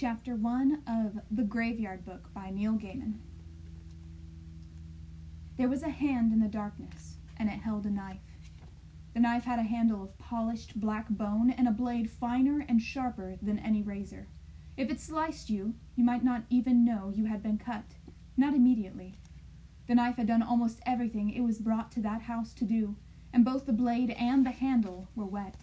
Chapter 1 of The Graveyard Book by Neil Gaiman. There was a hand in the darkness, and it held a knife. The knife had a handle of polished black bone and a blade finer and sharper than any razor. If it sliced you, you might not even know you had been cut. Not immediately. The knife had done almost everything it was brought to that house to do, and both the blade and the handle were wet.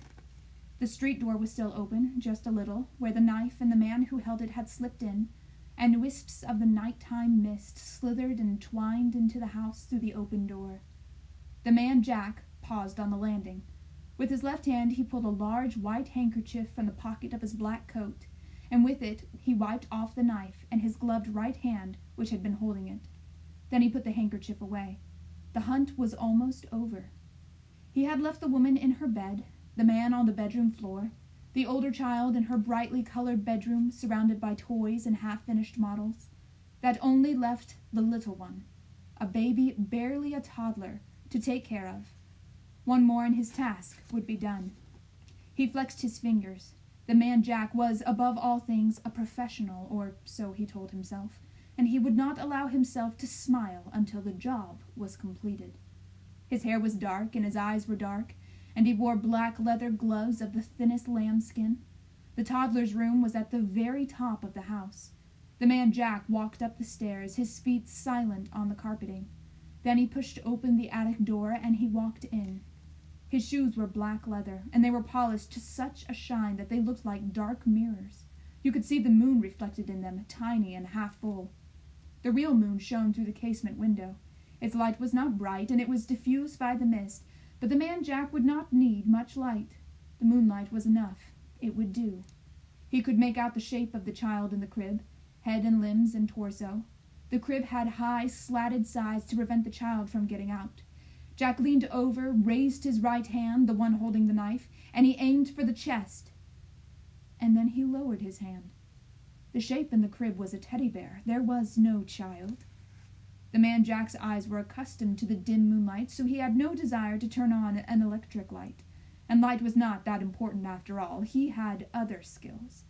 The street door was still open, just a little, where the knife and the man who held it had slipped in, and wisps of the night-time mist slithered and twined into the house through the open door. The man Jack paused on the landing. With his left hand he pulled a large white handkerchief from the pocket of his black coat, and with it he wiped off the knife and his gloved right hand which had been holding it. Then he put the handkerchief away. The hunt was almost over. He had left the woman in her bed, the man on the bedroom floor, the older child in her brightly colored bedroom surrounded by toys and half finished models. That only left the little one, a baby barely a toddler, to take care of. One more and his task would be done. He flexed his fingers. The man Jack was, above all things, a professional, or so he told himself, and he would not allow himself to smile until the job was completed. His hair was dark and his eyes were dark, and he wore black leather gloves of the thinnest lambskin. The toddler's room was at the very top of the house. The man Jack walked up the stairs, his feet silent on the carpeting. Then he pushed open the attic door and he walked in. His shoes were black leather, and they were polished to such a shine that they looked like dark mirrors. You could see the moon reflected in them, tiny and half full. The real moon shone through the casement window. Its light was not bright, and it was diffused by the mist, but the man Jack would not need much light. The moonlight was enough. It would do. He could make out the shape of the child in the crib, head and limbs and torso. The crib had high, slatted sides to prevent the child from getting out. Jack leaned over, raised his right hand, the one holding the knife, and he aimed for the chest. And then he lowered his hand. The shape in the crib was a teddy bear. There was no child. The man Jack's eyes were accustomed to the dim moonlight, so he had no desire to turn on an electric light. And light was not that important after all. He had other skills.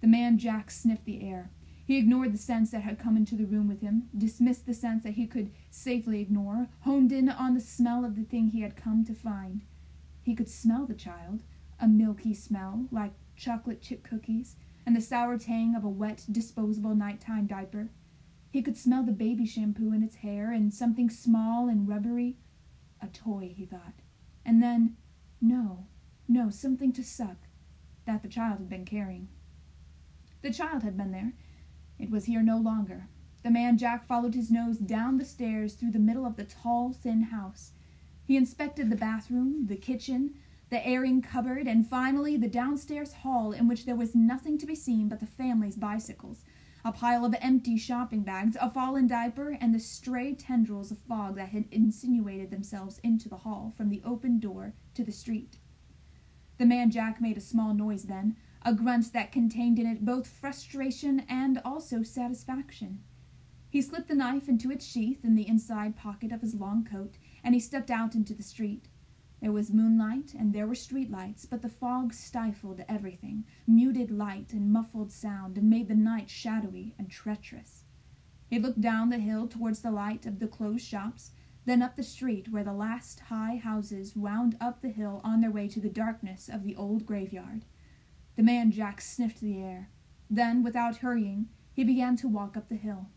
The man Jack sniffed the air. He ignored the scents that had come into the room with him, dismissed the scents that he could safely ignore, honed in on the smell of the thing he had come to find. He could smell the child, a milky smell, like chocolate chip cookies, and the sour tang of a wet, disposable nighttime diaper. He could smell the baby shampoo in its hair and something small and rubbery. A toy, he thought. And then, no, no, something to suck. That the child had been carrying. The child had been there. It was here no longer. The man Jack followed his nose down the stairs through the middle of the tall, thin house. He inspected the bathroom, the kitchen, the airing cupboard, and finally the downstairs hall in which there was nothing to be seen but the family's bicycles, a pile of empty shopping bags, a fallen diaper, and the stray tendrils of fog that had insinuated themselves into the hall from the open door to the street. The man Jack made a small noise then, a grunt that contained in it both frustration and also satisfaction. He slipped the knife into its sheath in the inside pocket of his long coat, and he stepped out into the street. There was moonlight and there were street lights, but the fog stifled everything, muted light and muffled sound, and made the night shadowy and treacherous. He looked down the hill towards the light of the closed shops, then up the street where the last high houses wound up the hill on their way to the darkness of the old graveyard. The man Jack sniffed the air. Then, without hurrying, he began to walk up the hill.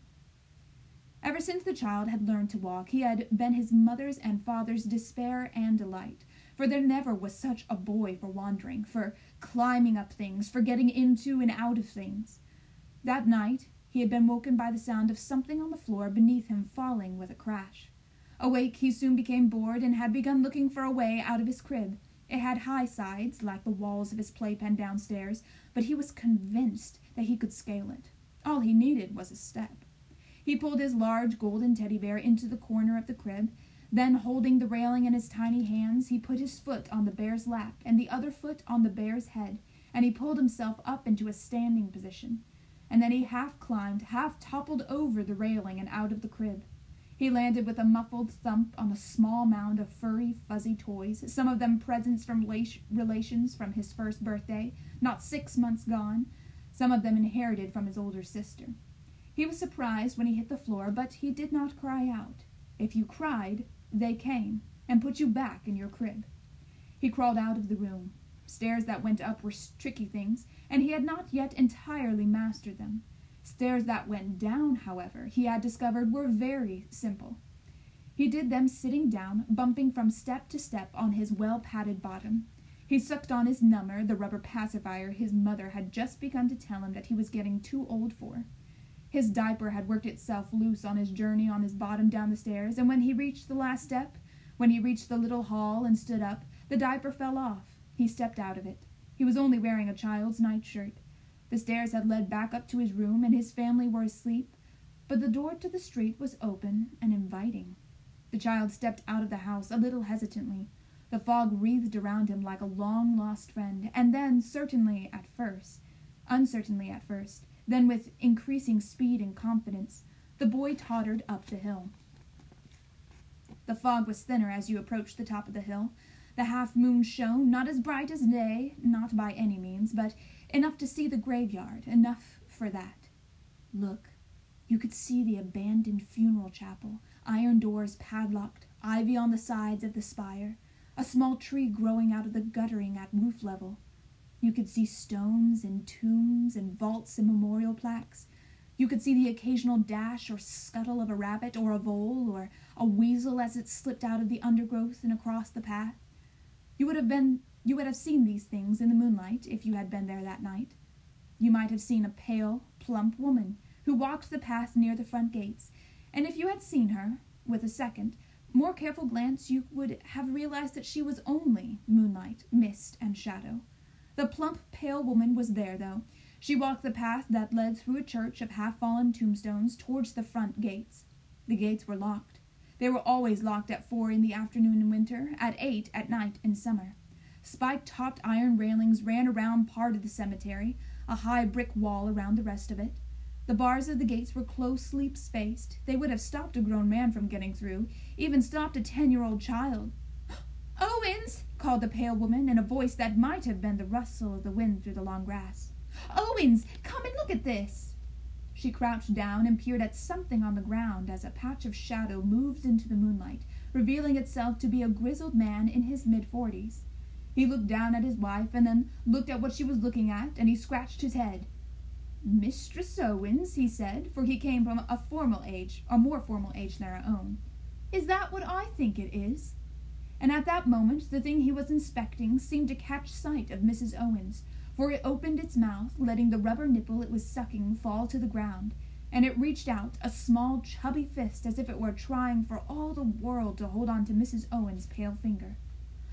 Ever since the child had learned to walk, he had been his mother's and father's despair and delight, for there never was such a boy for wandering, for climbing up things, for getting into and out of things. That night he had been woken by the sound of something on the floor beneath him falling with a crash. Awake, he soon became bored and had begun looking for a way out of his crib. It had high sides, like the walls of his playpen downstairs, but he was convinced that he could scale it. All he needed was a step. He pulled his large golden teddy bear into the corner of the crib. Then, holding the railing in his tiny hands, he put his foot on the bear's lap and the other foot on the bear's head, and he pulled himself up into a standing position. And then he half climbed, half toppled over the railing and out of the crib. He landed with a muffled thump on a small mound of furry, fuzzy toys, some of them presents from relations from his first birthday, not six months gone, some of them inherited from his older sister. He was surprised when he hit the floor, but he did not cry out. If you cried, they came and put you back in your crib. He crawled out of the room. Stairs that went up were tricky things, and he had not yet entirely mastered them. Stairs that went down, however, he had discovered were very simple. He did them sitting down, bumping from step to step on his well padded bottom. He sucked on his nummer, the rubber pacifier his mother had just begun to tell him that he was getting too old for. His diaper had worked itself loose on his journey on his bottom down the stairs, and when he reached the last step, when he reached the little hall and stood up, the diaper fell off. He stepped out of it. He was only wearing a child's nightshirt. The stairs had led back up to his room, and his family were asleep, but the door to the street was open and inviting. The child stepped out of the house a little hesitantly. The fog wreathed around him like a long lost friend, and then, certainly at first, uncertainly at first, then with increasing speed and confidence, the boy tottered up the hill. The fog was thinner as you approached the top of the hill. The half moon shone, not as bright as day, not by any means, but enough to see the graveyard, enough for that. Look, you could see the abandoned funeral chapel, iron doors padlocked, ivy on the sides of the spire, a small tree growing out of the guttering at roof level. You could see stones and tombs and vaults and memorial plaques. You could see the occasional dash or scuttle of a rabbit or a vole or a weasel as it slipped out of the undergrowth and across the path. You would have been you would have seen these things in the moonlight if you had been there that night. You might have seen a pale, plump woman who walked the path near the front gates, and if you had seen her, with a second, more careful glance, you would have realized that she was only moonlight, mist, and shadow. The plump, pale woman was there, though. She walked the path that led through a church of half fallen tombstones towards the front gates. The gates were locked. They were always locked at four in the afternoon in winter, at eight at night in summer. Spike topped iron railings ran around part of the cemetery, a high brick wall around the rest of it. The bars of the gates were closely spaced. They would have stopped a grown man from getting through, even stopped a ten year old child. Owens! Called the pale woman in a voice that might have been the rustle of the wind through the long grass. Owens, come and look at this! She crouched down and peered at something on the ground as a patch of shadow moved into the moonlight, revealing itself to be a grizzled man in his mid forties. He looked down at his wife and then looked at what she was looking at, and he scratched his head. Mistress Owens, he said, for he came from a formal age, a more formal age than our own. Is that what I think it is? And at that moment the thing he was inspecting seemed to catch sight of Mrs. Owens, for it opened its mouth, letting the rubber nipple it was sucking fall to the ground, and it reached out a small, chubby fist as if it were trying for all the world to hold on to Mrs. Owens' pale finger.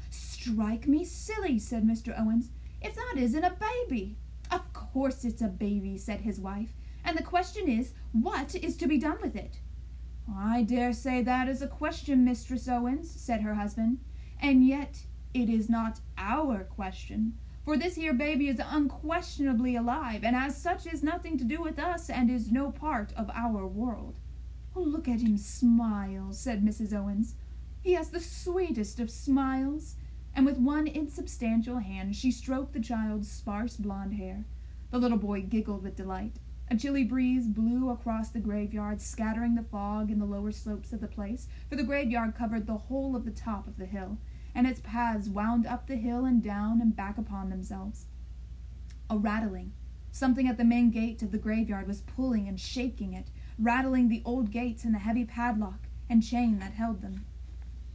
Strike me silly, said Mr. Owens, if that isn't a baby. Of course it's a baby, said his wife, and the question is, what is to be done with it? I dare say that is a question, Mistress Owens, said her husband, and yet it is not our question, for this here baby is unquestionably alive, and as such is nothing to do with us and is no part of our world. Oh, look at him smile, said Mrs. Owens. He has the sweetest of smiles and with one insubstantial hand she stroked the child's sparse blond hair. The little boy giggled with delight. A chilly breeze blew across the graveyard, scattering the fog in the lower slopes of the place, for the graveyard covered the whole of the top of the hill, and its paths wound up the hill and down and back upon themselves. A rattling. Something at the main gate of the graveyard was pulling and shaking it, rattling the old gates and the heavy padlock and chain that held them.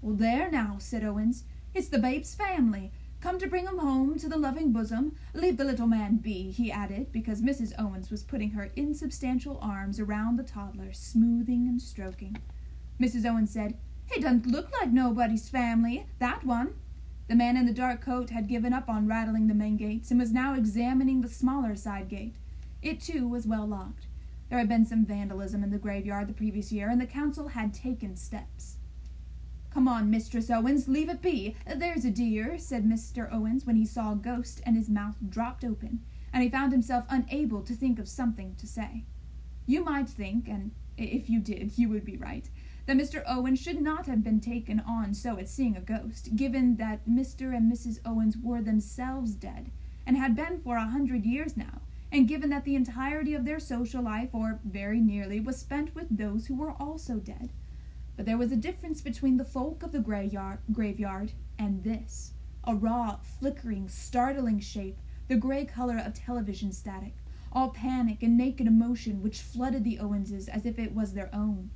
Well, there now, said Owens. It's the babe's family. Come to bring him home to the loving bosom. Leave the little man be, he added, because Mrs. Owens was putting her insubstantial arms around the toddler, smoothing and stroking. Mrs. Owens said, He doesn't look like nobody's family, that one. The man in the dark coat had given up on rattling the main gates and was now examining the smaller side gate. It, too, was well locked. There had been some vandalism in the graveyard the previous year, and the council had taken steps. Come on, Mistress Owens, leave it be. There's a dear, said Mr. Owens when he saw a ghost and his mouth dropped open, and he found himself unable to think of something to say. You might think, and if you did, you would be right, that Mr. Owens should not have been taken on so at seeing a ghost, given that Mr. and Mrs. Owens were themselves dead, and had been for a hundred years now, and given that the entirety of their social life, or very nearly, was spent with those who were also dead. But there was a difference between the folk of the graveyard, graveyard and this a raw, flickering, startling shape, the gray color of television static, all panic and naked emotion which flooded the Owenses as if it was their own.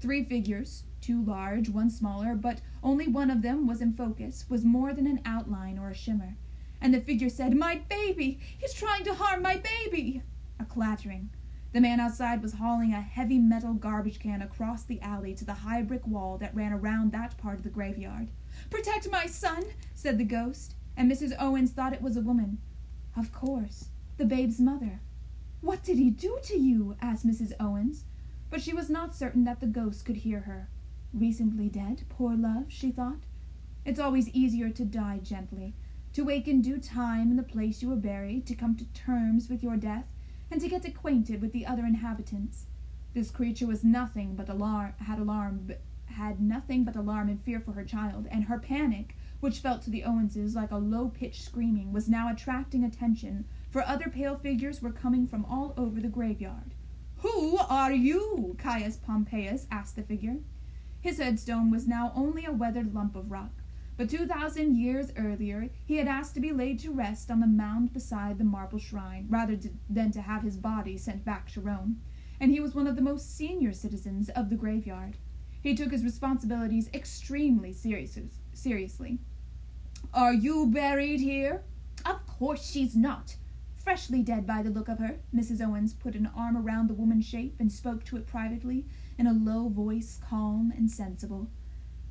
Three figures, two large, one smaller, but only one of them was in focus, was more than an outline or a shimmer. And the figure said, My baby! He's trying to harm my baby! A clattering. The man outside was hauling a heavy metal garbage can across the alley to the high brick wall that ran around that part of the graveyard. Protect my son, said the ghost, and Mrs. Owens thought it was a woman. Of course, the babe's mother. What did he do to you? asked Mrs. Owens, but she was not certain that the ghost could hear her. Recently dead, poor love, she thought. It's always easier to die gently, to wake in due time in the place you were buried, to come to terms with your death, and to get acquainted with the other inhabitants. This creature was nothing but alarm had alarm had nothing but alarm and fear for her child, and her panic, which felt to the Owenses like a low pitched screaming, was now attracting attention, for other pale figures were coming from all over the graveyard. Who are you? Caius Pompeius asked the figure. His headstone was now only a weathered lump of rock, but two thousand years earlier he had asked to be laid to rest on the mound beside the marble shrine, rather to, than to have his body sent back to Rome, and he was one of the most senior citizens of the graveyard. He took his responsibilities extremely serious, seriously. Are you buried here? Of course she's not. Freshly dead by the look of her. Mrs. Owens put an arm around the woman's shape and spoke to it privately, in a low voice, calm and sensible.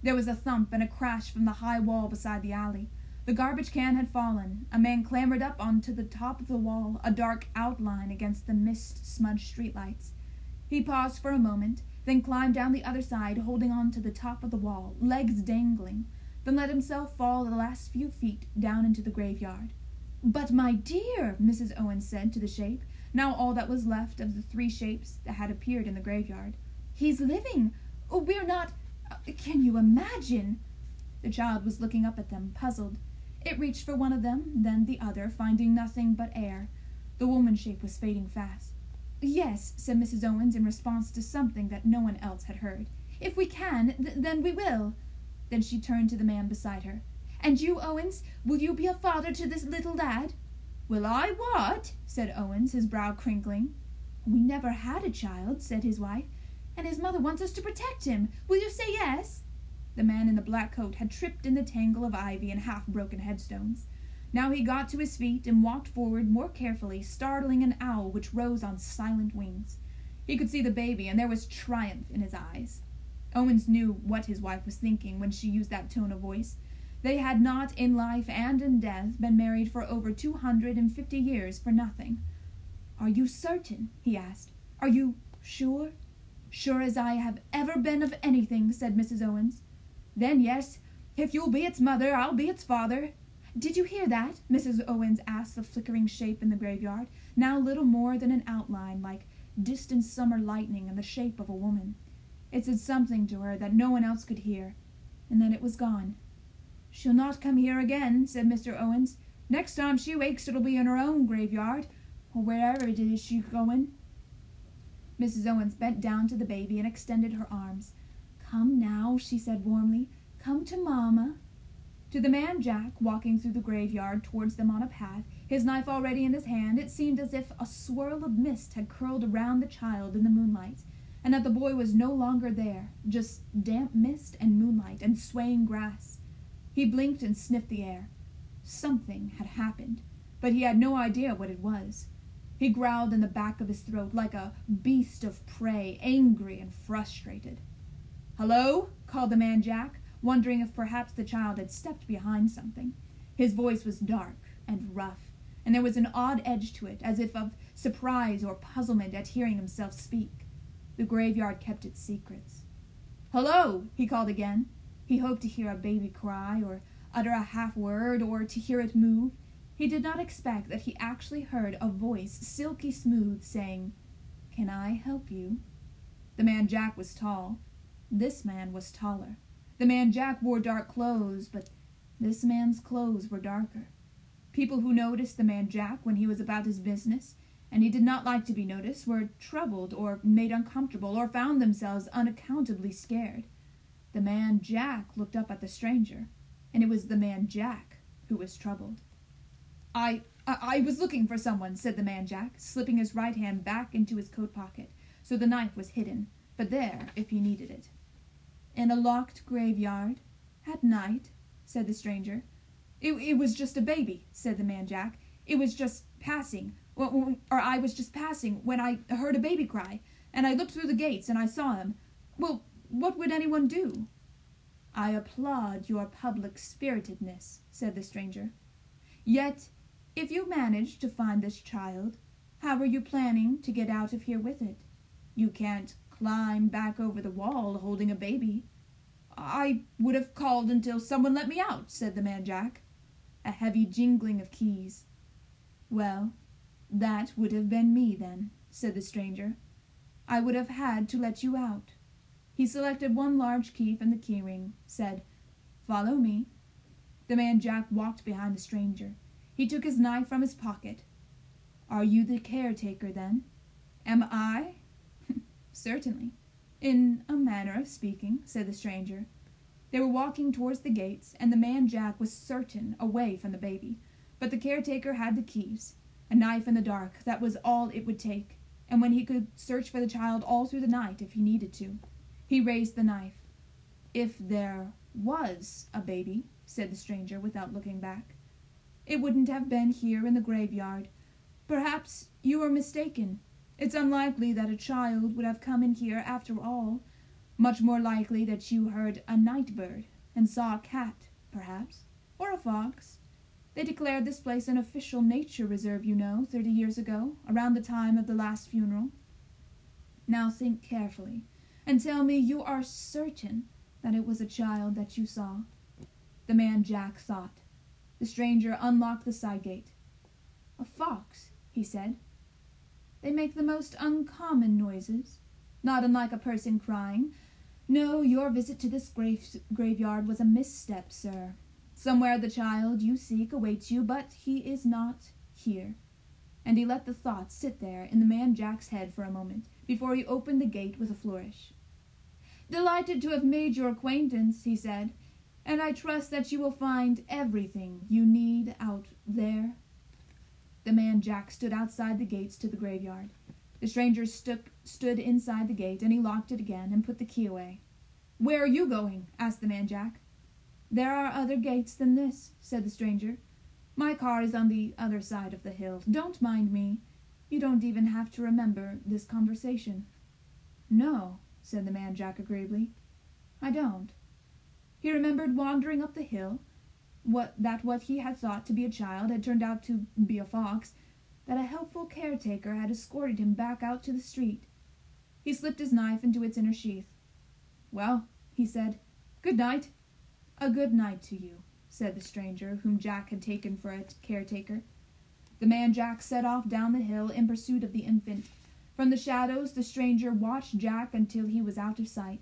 There was a thump and a crash from the high wall beside the alley. The garbage can had fallen. A man clambered up onto the top of the wall, a dark outline against the mist smudged streetlights. He paused for a moment, then climbed down the other side, holding on to the top of the wall, legs dangling, then let himself fall the last few feet down into the graveyard. But, my dear, Mrs. Owens said to the shape, now all that was left of the three shapes that had appeared in the graveyard, he's living. Oh, we're not. Uh, can you imagine? The child was looking up at them, puzzled. It reached for one of them, then the other, finding nothing but air. The woman shape was fading fast. Yes, said Mrs. Owens in response to something that no one else had heard. If we can, th- then we will. Then she turned to the man beside her. And you, Owens, will you be a father to this little lad? Will I what? said Owens, his brow crinkling. We never had a child, said his wife and his mother wants us to protect him. Will you say yes? The man in the black coat had tripped in the tangle of ivy and half broken headstones. Now he got to his feet and walked forward more carefully, startling an owl which rose on silent wings. He could see the baby, and there was triumph in his eyes. Owens knew what his wife was thinking when she used that tone of voice. They had not, in life and in death, been married for over two hundred and fifty years for nothing. Are you certain? he asked. Are you sure? Sure as I have ever been of anything, said Mrs. Owens. Then, yes, if you'll be its mother, I'll be its father. Did you hear that? Mrs. Owens asked the flickering shape in the graveyard, now little more than an outline, like distant summer lightning in the shape of a woman. It said something to her that no one else could hear, and then it was gone. She'll not come here again, said Mr. Owens. Next time she wakes it'll be in her own graveyard, or wherever it is she's going. Mrs. Owens bent down to the baby and extended her arms. Come now, she said warmly. Come to mamma. To the man Jack, walking through the graveyard towards them on a path, his knife already in his hand, it seemed as if a swirl of mist had curled around the child in the moonlight, and that the boy was no longer there, just damp mist and moonlight and swaying grass. He blinked and sniffed the air. Something had happened, but he had no idea what it was. He growled in the back of his throat like a beast of prey, angry and frustrated. Hello? called the man Jack, wondering if perhaps the child had stepped behind something. His voice was dark and rough, and there was an odd edge to it, as if of surprise or puzzlement at hearing himself speak. The graveyard kept its secrets. Hello! he called again. He hoped to hear a baby cry, or utter a half word, or to hear it move, he did not expect that he actually heard a voice, silky smooth, saying, Can I help you? The man Jack was tall. This man was taller. The man Jack wore dark clothes, but this man's clothes were darker. People who noticed the man Jack when he was about his business, and he did not like to be noticed, were troubled or made uncomfortable or found themselves unaccountably scared. The man Jack looked up at the stranger, and it was the man Jack who was troubled. I, I, I was looking for someone, said the man Jack, slipping his right hand back into his coat pocket, so the knife was hidden, but there if he needed it. In a locked graveyard? At night? said the stranger. It, it was just a baby, said the man Jack. It was just passing, or I was just passing when I heard a baby cry, and I looked through the gates and I saw him. Well, what would anyone do? I applaud your public spiritedness, said the stranger. Yet, if you manage to find this child, how are you planning to get out of here with it? You can't climb back over the wall holding a baby. I would have called until someone let me out, said the man Jack. A heavy jingling of keys. Well, that would have been me then, said the stranger. I would have had to let you out. He selected one large key from the keyring, said, Follow me. The man Jack walked behind the stranger. He took his knife from his pocket. Are you the caretaker, then? Am I? Certainly. In a manner of speaking, said the stranger. They were walking towards the gates, and the man Jack was certain away from the baby. But the caretaker had the keys. A knife in the dark, that was all it would take, and when he could search for the child all through the night if he needed to. He raised the knife. If there was a baby, said the stranger without looking back, it wouldn't have been here in the graveyard. Perhaps you are mistaken. It's unlikely that a child would have come in here after all. Much more likely that you heard a night bird and saw a cat, perhaps, or a fox. They declared this place an official nature reserve, you know, thirty years ago, around the time of the last funeral. Now think carefully and tell me you are certain that it was a child that you saw. The man Jack thought. The stranger unlocked the side gate. A fox, he said. They make the most uncommon noises, not unlike a person crying. No, your visit to this grave graveyard was a misstep, sir. Somewhere the child you seek awaits you, but he is not here. And he let the thought sit there in the man Jack's head for a moment before he opened the gate with a flourish. Delighted to have made your acquaintance, he said, and I trust that you will find everything you need out there. The man Jack stood outside the gates to the graveyard. The stranger stood inside the gate, and he locked it again and put the key away. Where are you going? asked the man Jack. There are other gates than this, said the stranger. My car is on the other side of the hill. Don't mind me. You don't even have to remember this conversation. No, said the man Jack agreeably. I don't. He remembered wandering up the hill, what that what he had thought to be a child had turned out to be a fox, that a helpful caretaker had escorted him back out to the street. He slipped his knife into its inner sheath. Well, he said, good night. A good night to you, said the stranger, whom Jack had taken for a caretaker. The man Jack set off down the hill in pursuit of the infant. From the shadows the stranger watched Jack until he was out of sight.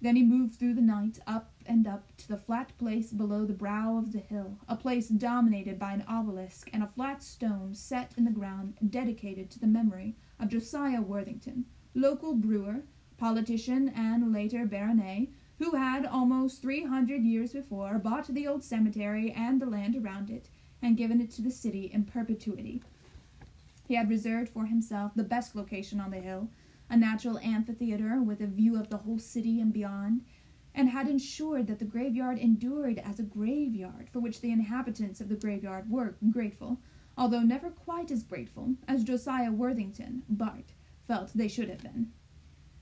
Then he moved through the night, up and up, to the flat place below the brow of the hill, a place dominated by an obelisk and a flat stone set in the ground dedicated to the memory of Josiah Worthington, local brewer, politician, and later baronet, who had almost three hundred years before bought the old cemetery and the land around it, and given it to the city in perpetuity. He had reserved for himself the best location on the hill, a natural amphitheater with a view of the whole city and beyond, and had ensured that the graveyard endured as a graveyard, for which the inhabitants of the graveyard were grateful, although never quite as grateful as Josiah Worthington, Bart, felt they should have been.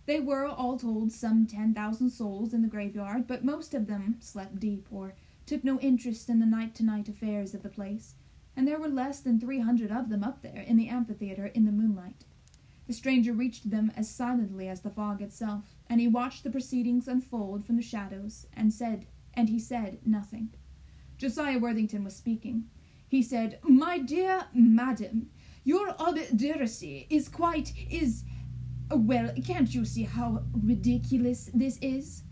They were, all told, some ten thousand souls in the graveyard, but most of them slept deep or took no interest in the night to night affairs of the place and there were less than three hundred of them up there in the amphitheater in the moonlight. The stranger reached them as silently as the fog itself, and he watched the proceedings unfold from the shadows, and said, and he said nothing. Josiah Worthington was speaking. He said, My dear madam, your obduracy is quite is well, can't you see how ridiculous this is?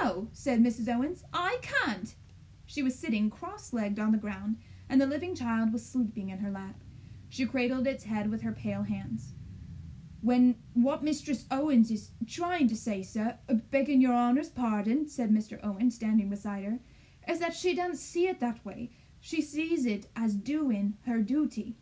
No, said Mrs. Owens, I can't. She was sitting cross legged on the ground, and the living child was sleeping in her lap. She cradled its head with her pale hands. When what Mistress Owens is trying to say, sir, begging your honour's pardon, said Mr. Owen, standing beside her, is that she doesn't see it that way. She sees it as doing her duty.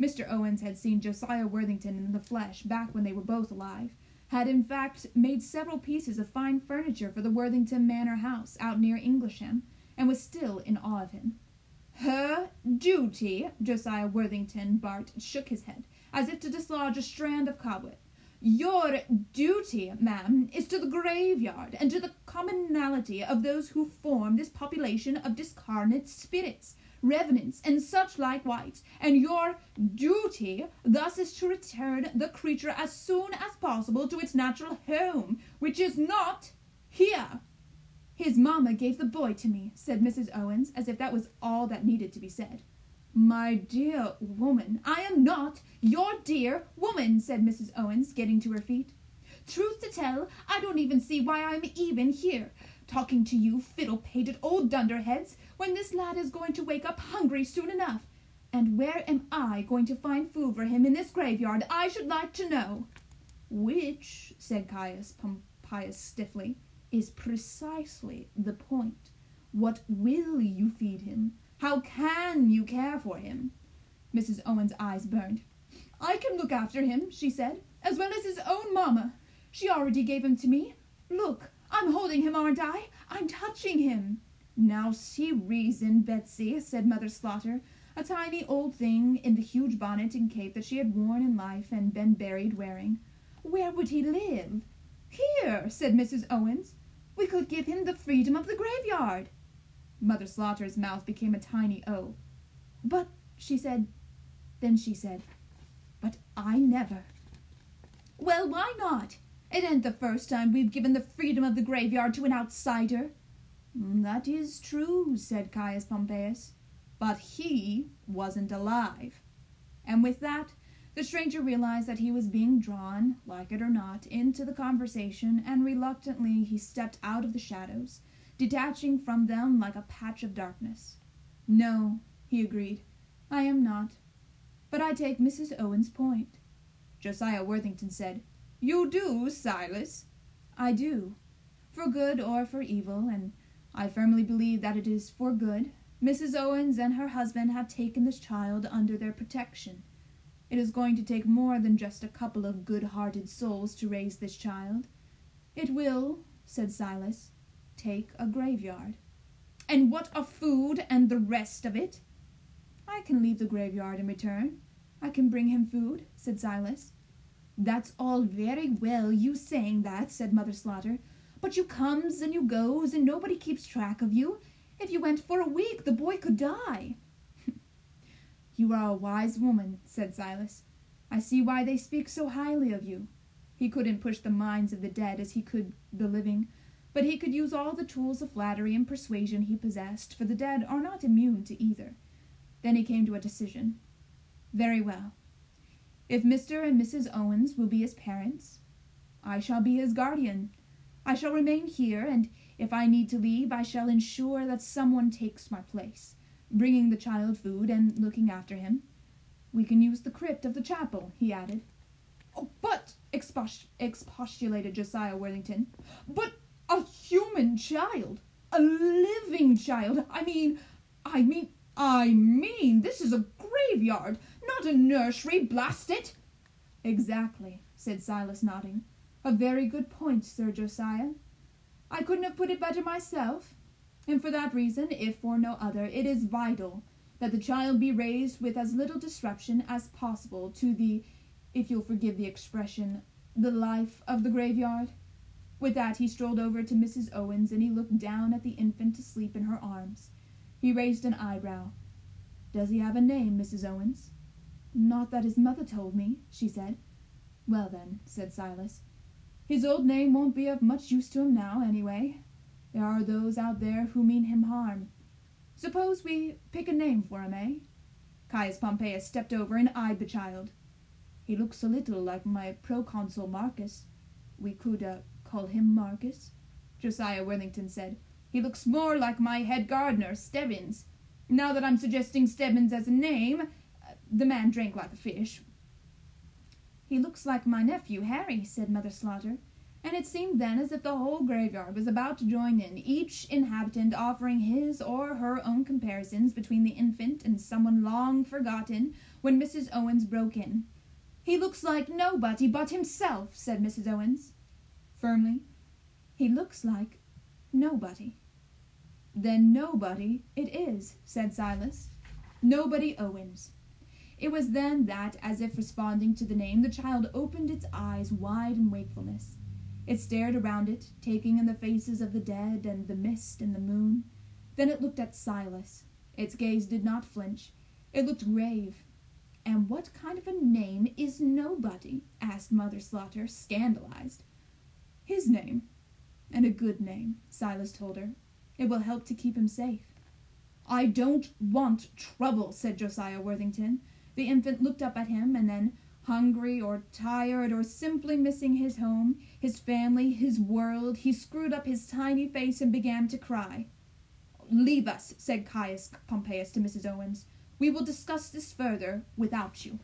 Mr. Owens had seen Josiah Worthington in the flesh back when they were both alive, had in fact made several pieces of fine furniture for the Worthington Manor house out near Inglesham, and was still in awe of him. Her duty, Josiah Worthington Bart shook his head, as if to dislodge a strand of cobweb. Your duty, ma'am, is to the graveyard and to the commonalty of those who form this population of discarnate spirits, revenants, and such like wights, and your duty thus is to return the creature as soon as possible to its natural home, which is not here. His mamma gave the boy to me, said Mrs. Owens, as if that was all that needed to be said. My dear woman, I am not your dear woman, said Mrs. Owens, getting to her feet. Truth to tell, I don't even see why I'm even here, talking to you fiddle-pated old dunderheads, when this lad is going to wake up hungry soon enough. And where am I going to find food for him in this graveyard, I should like to know? Which, said Caius Pompeius stiffly, is precisely the point. What will you feed him? How can you care for him? Mrs. Owen's eyes burned. I can look after him, she said, as well as his own mamma. She already gave him to me. Look, I'm holding him, aren't I? I'm touching him. Now see reason, Betsy, said Mother Slaughter, a tiny old thing in the huge bonnet and cape that she had worn in life and been buried wearing. Where would he live? Here, said Mrs. Owens. We could give him the freedom of the graveyard. Mother Slaughter's mouth became a tiny O. But, she said, then she said, but I never. Well, why not? It ain't the first time we've given the freedom of the graveyard to an outsider. Mm, that is true, said Caius Pompeius, but he wasn't alive. And with that, the stranger realized that he was being drawn, like it or not, into the conversation, and reluctantly he stepped out of the shadows, detaching from them like a patch of darkness. No, he agreed, I am not. But I take Mrs. Owen's point. Josiah Worthington said, You do, Silas? I do. For good or for evil, and I firmly believe that it is for good, Mrs. Owens and her husband have taken this child under their protection. It is going to take more than just a couple of good-hearted souls to raise this child. It will, said Silas, take a graveyard. And what of food and the rest of it? I can leave the graveyard in return. I can bring him food, said Silas. That's all very well, you saying that, said Mother Slaughter, but you comes and you goes, and nobody keeps track of you. If you went for a week, the boy could die. You are a wise woman, said Silas. I see why they speak so highly of you. He couldn't push the minds of the dead as he could the living, but he could use all the tools of flattery and persuasion he possessed, for the dead are not immune to either. Then he came to a decision. Very well. If Mr. and Mrs. Owens will be his parents, I shall be his guardian. I shall remain here, and if I need to leave, I shall ensure that someone takes my place bringing the child food and looking after him. We can use the crypt of the chapel, he added. Oh, but, expostulated Josiah Worthington, but a human child, a living child. I mean, I mean, I mean, this is a graveyard, not a nursery, blast it! Exactly, said Silas, nodding. A very good point, Sir Josiah. I couldn't have put it better myself and for that reason, if for no other, it is vital that the child be raised with as little disruption as possible to the, if you'll forgive the expression, the life of the graveyard. With that, he strolled over to Mrs. Owens and he looked down at the infant asleep in her arms. He raised an eyebrow. Does he have a name, Mrs. Owens? Not that his mother told me, she said. Well, then, said Silas, his old name won't be of much use to him now, anyway. There are those out there who mean him harm. Suppose we pick a name for him, eh? Caius Pompeius stepped over and eyed the child. He looks a little like my proconsul Marcus. We could uh, call him Marcus, Josiah Worthington said. He looks more like my head gardener, Stebbins. Now that I'm suggesting Stebbins as a name, uh, the man drank like a fish. He looks like my nephew, Harry, said Mother Slaughter, and it seemed then as if the whole graveyard was about to join in, each inhabitant offering his or her own comparisons between the infant and someone long forgotten, when Mrs. Owens broke in. He looks like nobody but himself, said Mrs. Owens, firmly. He looks like nobody. Then nobody it is, said Silas. Nobody Owens. It was then that, as if responding to the name, the child opened its eyes wide in wakefulness. It stared around it, taking in the faces of the dead and the mist and the moon. Then it looked at Silas. Its gaze did not flinch. It looked grave. And what kind of a name is Nobody? asked Mother Slaughter, scandalized. His name, and a good name, Silas told her. It will help to keep him safe. I don't want trouble, said Josiah Worthington. The infant looked up at him, and then, hungry or tired or simply missing his home, his family, his world, he screwed up his tiny face and began to cry. Leave us, said Caius Pompeius to Mrs. Owens. We will discuss this further without you.